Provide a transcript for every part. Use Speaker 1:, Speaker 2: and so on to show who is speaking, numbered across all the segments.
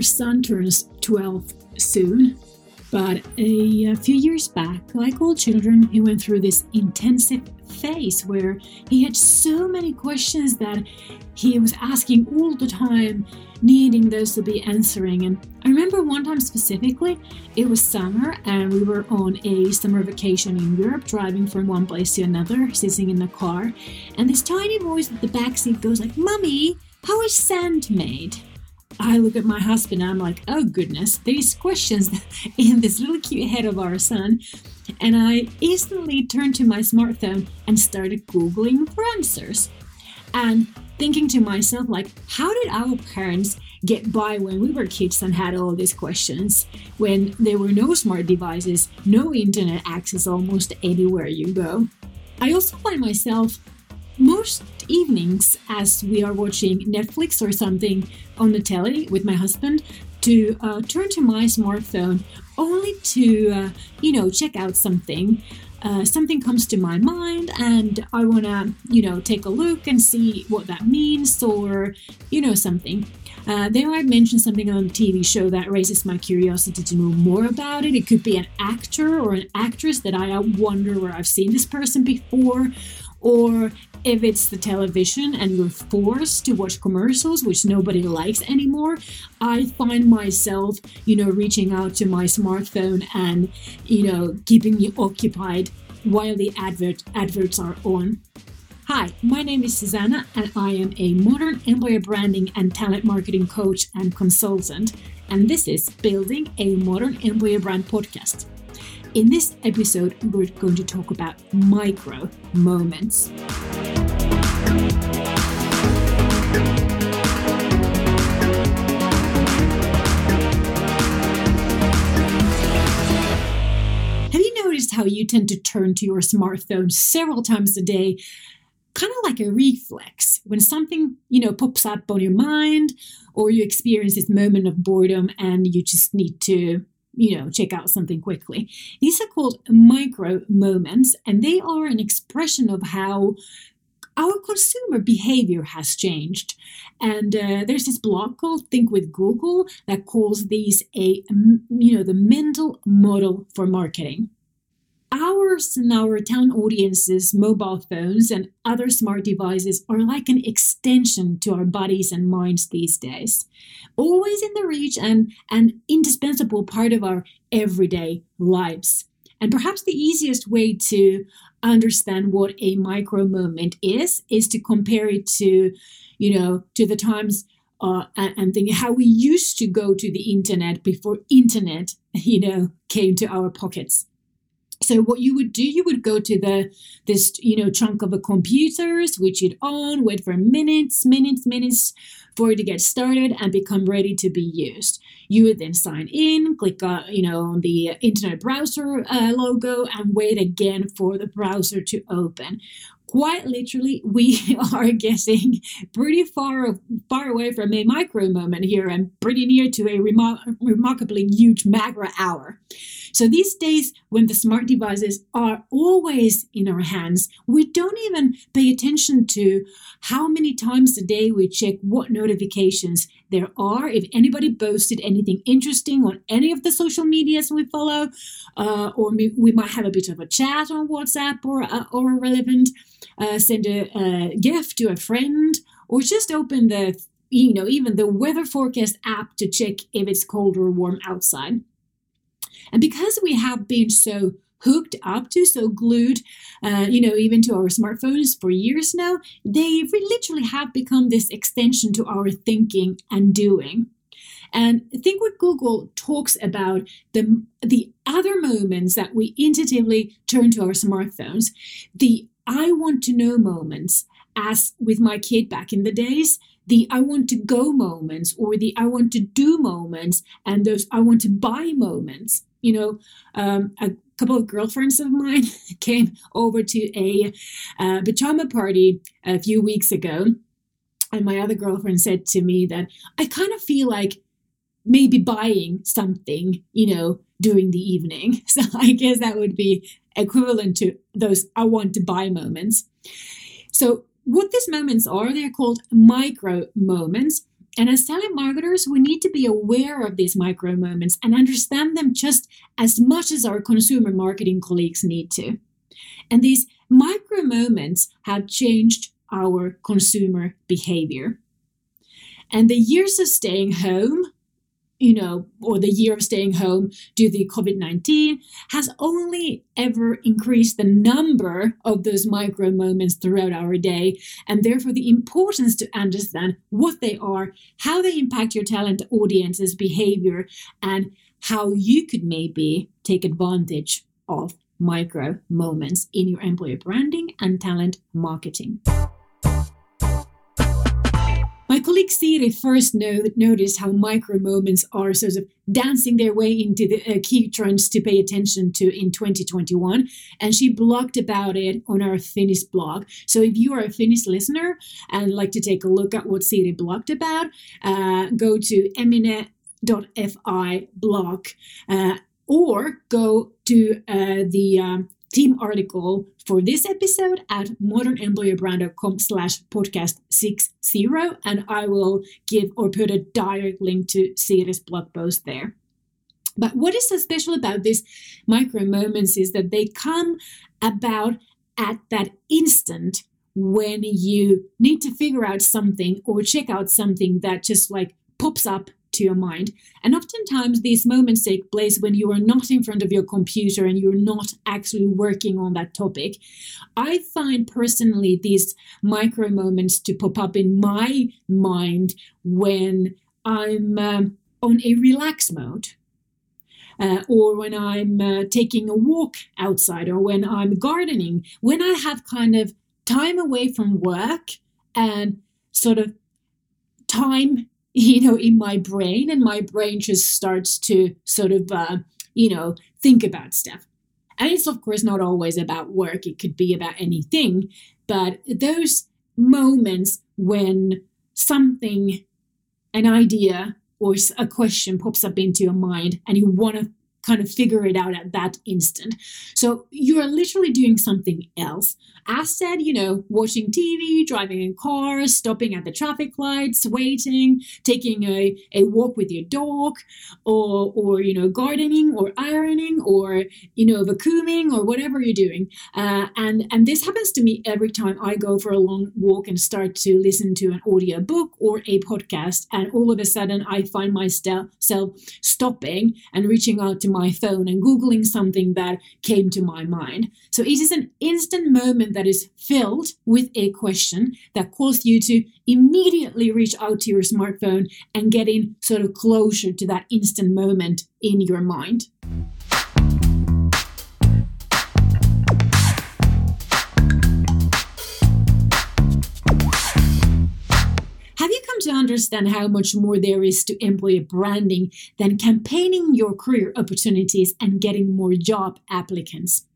Speaker 1: our son turns 12 soon, but a, a, few years back, like all children, he went through this intensive phase where he had so many questions that he was asking all the time, needing those to be answering. And I remember one time specifically, it was summer and we were on a summer vacation in Europe, driving from one place to another, sitting in the car. And this tiny voice at the back seat goes like, Mummy, how is sand made? I look at my husband and I'm like, oh goodness, these questions in this little cute head of our son. And I instantly turned to my smartphone and started Googling for answers. And thinking to myself, like, how did our parents get by when we were kids and had all these questions when there were no smart devices, no internet access almost anywhere you go? I also find myself most evenings as we are watching Netflix or something on the telly with my husband to uh, turn to my smartphone only to, uh, you know, check out something. Uh, something comes to my mind and I want to, you know, take a look and see what that means or, you know, something. Uh, they might mention something on a TV show that raises my curiosity to know more about it. It could be an actor or an actress that I wonder where I've seen this person before, or if it's the television and you're forced to watch commercials which nobody likes anymore i find myself you know reaching out to my smartphone and you know keeping me occupied while the advert adverts are on Hi, my name is Susanna, and I am a modern employer branding and talent marketing coach and consultant. And this is Building a Modern Employer Brand podcast. In this episode, we're going to talk about micro moments. Have you noticed how you tend to turn to your smartphone several times a day kind of like a reflex when something you know pops up on your mind or you experience this moment of boredom and you just need to you know, check out something quickly. These are called micro moments, and they are an expression of how our consumer behavior has changed. And uh, there's this blog called Think with Google that calls these a, you know, the mental model for marketing ours and our town audiences, mobile phones, and other smart devices are like an extension to our bodies and minds these days. Always in the reach and an indispensable part of our everyday lives. And perhaps the easiest way to understand what a micro moment is is to compare it to, you know, to the times uh, and, and think how we used to go to the internet before internet, you know, came to our pockets. So what you would do, you would go to the this you know chunk of a computer, switch it on, wait for minutes, minutes, minutes for it to get started and become ready to be used. You would then sign in, click uh, you know on the internet browser uh, logo, and wait again for the browser to open quite literally we are getting pretty far far away from a micro moment here and pretty near to a remar- remarkably huge macro hour so these days, when the smart devices are always in our hands, we don't even pay attention to how many times a day we check what notifications there are. If anybody posted anything interesting on any of the social medias we follow, uh, or we, might have a bit of a chat on WhatsApp or uh, or relevant, uh, send a, a gift to a friend, or just open the you know even the weather forecast app to check if it's cold or warm outside. And because we have been so hooked up to, so glued, uh, you know, even to our smartphones for years now, they literally have become this extension to our thinking and doing. And Think with Google talks about the, the other moments that we intuitively turn to our smartphones, the I want to know moments, as with my kid back in the days, the I want to go moments or the I want to do moments and those I want to buy moments you know, um, a couple of girlfriends of mine came over to a uh, pajama party a few weeks ago. And my other girlfriend said to me that I kind of feel like maybe buying something, you know, during the evening. So I guess that would be equivalent to those I want to buy moments. So what these moments are, they're called micro moments. And as talent marketers, we need to be aware of these micro moments and understand them just as much as our consumer marketing colleagues need to. And these micro moments have changed our consumer behavior. And the years of staying home you know, or the year of staying home due to COVID 19 has only ever increased the number of those micro moments throughout our day, and therefore the importance to understand what they are, how they impact your talent audience's behavior, and how you could maybe take advantage of micro moments in your employer branding and talent marketing. My colleague Siri first know, noticed how micro moments are sort of dancing their way into the uh, key trends to pay attention to in 2021, and she blogged about it on our Finnish blog. So if you are a Finnish listener and like to take a look at what Siri blogged about, uh, go to emine.fi blog uh, or go to uh, the um, team article for this episode at modernemployerbrand.com slash podcast 60 and I will give or put a direct link to Siri's blog post there. But what is so special about these micro moments is that they come about at that instant when you need to figure out something or check out something that just like pops up to your mind. And oftentimes, these moments take place when you are not in front of your computer and you're not actually working on that topic. I find personally these micro moments to pop up in my mind when I'm um, on a relax mode. Uh, or when I'm uh, taking a walk outside, or when I'm gardening, when I have kind of time away from work and sort of time you know in my brain and my brain just starts to sort of uh, you know think about stuff. And it's of course not always about work. It could be about anything. But those moments when something an idea or a question pops up into your mind and you want to kind of figure it out at that instant. So you are literally doing something else. As said, you know, watching TV, driving in cars, stopping at the traffic lights, waiting, taking a, a walk with your dog, or or you know, gardening or ironing or you know, vacuuming or whatever you're doing. Uh, and and this happens to me every time I go for a long walk and start to listen to an audio book or a podcast, and all of a sudden I find myself stopping and reaching out to my phone and Googling something that came to my mind. So it is an instant moment that is filled with a question that calls you to immediately reach out to your smartphone and get in sort of closure to that instant moment in your mind. To understand how much more there is to employer branding than campaigning your career opportunities and getting more job applicants.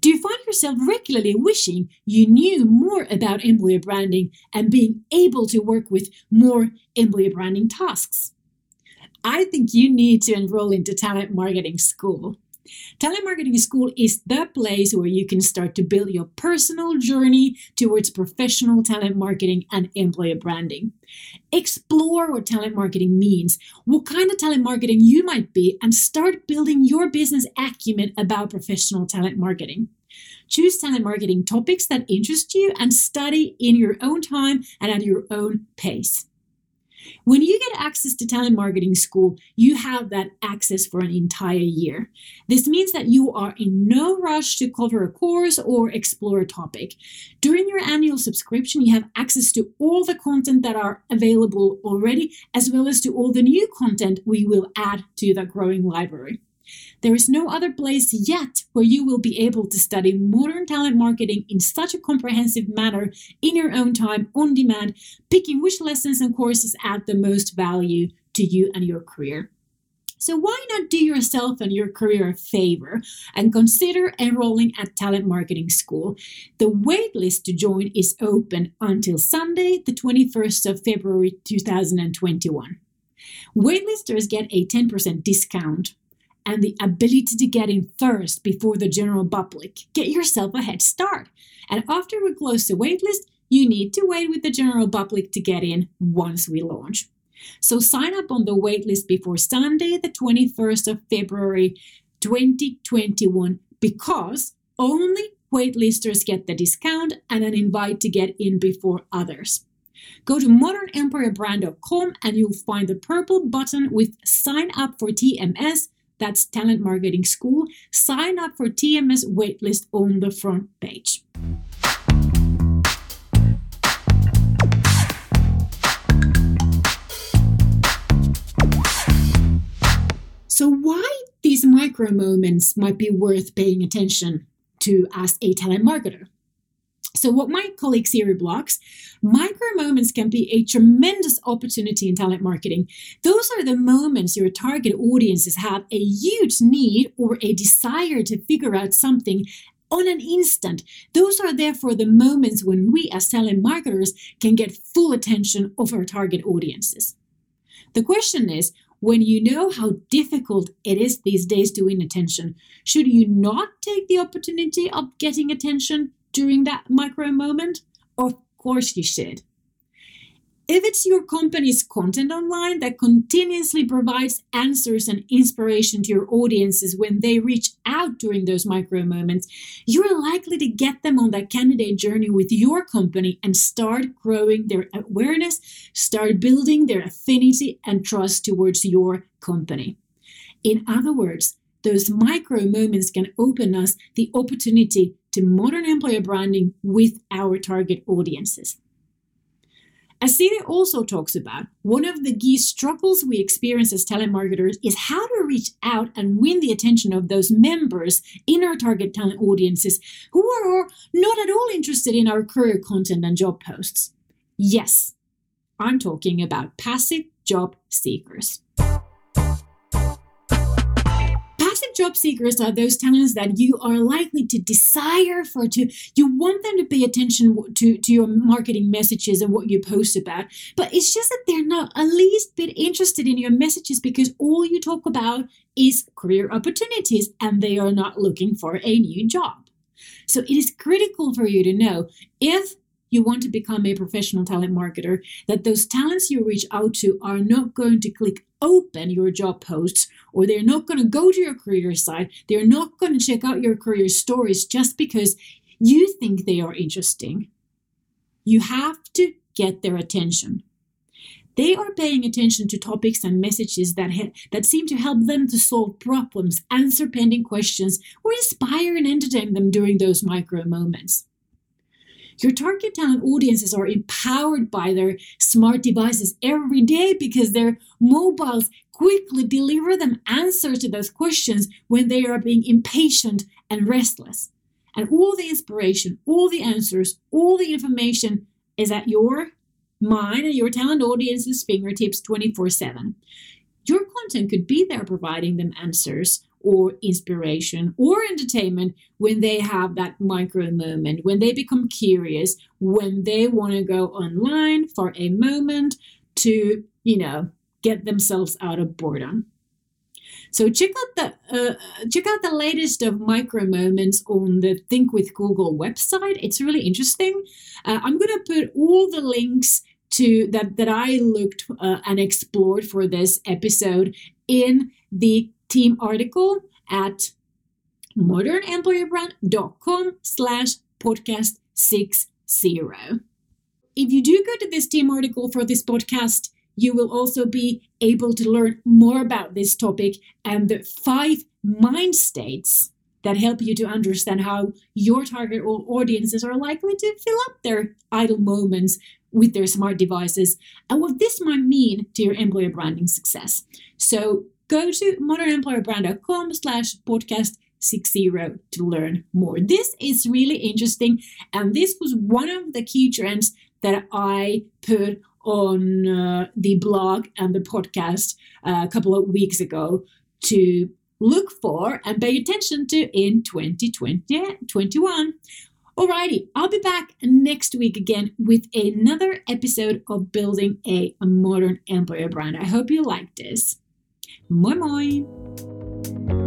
Speaker 1: Do you find yourself regularly wishing you knew more about employer branding and being able to work with more employer branding tasks? I think you need to enroll into Talent Marketing School. Talent Marketing School is the place where you can start to build your personal journey towards professional talent marketing and employer branding. Explore what talent marketing means, what kind of talent marketing you might be, and start building your business acumen about professional talent marketing. Choose talent marketing topics that interest you and study in your own time and at your own pace. When you get access to Talent Marketing School, you have that access for an entire year. This means that you are in no rush to cover a course or explore a topic. During your annual subscription, you have access to all the content that are available already, as well as to all the new content we will add to the growing library. There is no other place yet where you will be able to study modern talent marketing in such a comprehensive manner in your own time, on demand, picking which lessons and courses add the most value to you and your career. So, why not do yourself and your career a favor and consider enrolling at Talent Marketing School? The waitlist to join is open until Sunday, the 21st of February 2021. Waitlisters get a 10% discount and the ability to get in first before the general public. Get yourself a head start. And after we close the waitlist, you need to wait with the general public to get in once we launch. So sign up on the waitlist before Sunday, the 21st of February 2021, because only waitlisters get the discount and an invite to get in before others. Go to modernemployerbrand.com and you'll find the purple button with sign up for TMS, that's Talent Marketing School. Sign up for TMS waitlist on the front page. So, why these micro moments might be worth paying attention to as a talent marketer? So, what my colleague Siri blocks, micro moments can be a tremendous opportunity in talent marketing. Those are the moments your target audiences have a huge need or a desire to figure out something on an instant. Those are therefore the moments when we as talent marketers can get full attention of our target audiences. The question is, when you know how difficult it is these days to win attention, should you not take the opportunity of getting attention during that micro moment? Of course you should. If it's your company's content online that continuously provides answers and inspiration to your audiences when they reach out during those micro moments, you're likely to get them on that candidate journey with your company and start growing their awareness, start building their affinity and trust towards your company. In other words, those micro moments can open us the opportunity to modern employer branding with our target audiences. As Siri also talks about, one of the key struggles we experience as talent marketers is how to reach out and win the attention of those members in our target talent audiences who are not at all interested in our career content and job posts. Yes, I'm talking about passive job seekers. Job seekers are those talents that you are likely to desire for to you want them to pay attention to, to your marketing messages and what you post about. But it's just that they're not at least bit interested in your messages because all you talk about is career opportunities and they are not looking for a new job. So it is critical for you to know if you want to become a professional talent marketer, that those talents you reach out to are not going to click open your job posts or they're not going to go to your career site. They're not going to check out your career stories just because you think they are interesting. You have to get their attention. They are paying attention to topics and messages that, ha- that seem to help them to solve problems, answer pending questions, or inspire and entertain them during those micro moments. Your target talent audiences are empowered by their smart devices every day because their mobiles quickly deliver them answers to those questions when they are being impatient and restless. And all the inspiration, all the answers, all the information is at your mind and your talent audience's fingertips 24 7. Your content could be there providing them answers or inspiration or entertainment when they have that micro moment, when they become curious, when they want to go online for a moment to, you know, get themselves out of boredom. So check out the uh, check out the latest of micro moments on the Think with Google website. It's really interesting. Uh, I'm going to put all the links to that that I looked uh, and explored for this episode in the team article at modernemployerbrand.com slash podcast 60. If you do go to this team article for this podcast, you will also be able to learn more about this topic and the five mind states that help you to understand how your target audiences are likely to fill up their idle moments with their smart devices and what this might mean to your employer branding success. So Go to modernemployerbrand.com slash podcast 60 to learn more. This is really interesting, and this was one of the key trends that I put on uh, the blog and the podcast uh, a couple of weeks ago to look for and pay attention to in 2021. Alrighty, I'll be back next week again with another episode of Building a Modern Employer Brand. I hope you like this. Moi moi!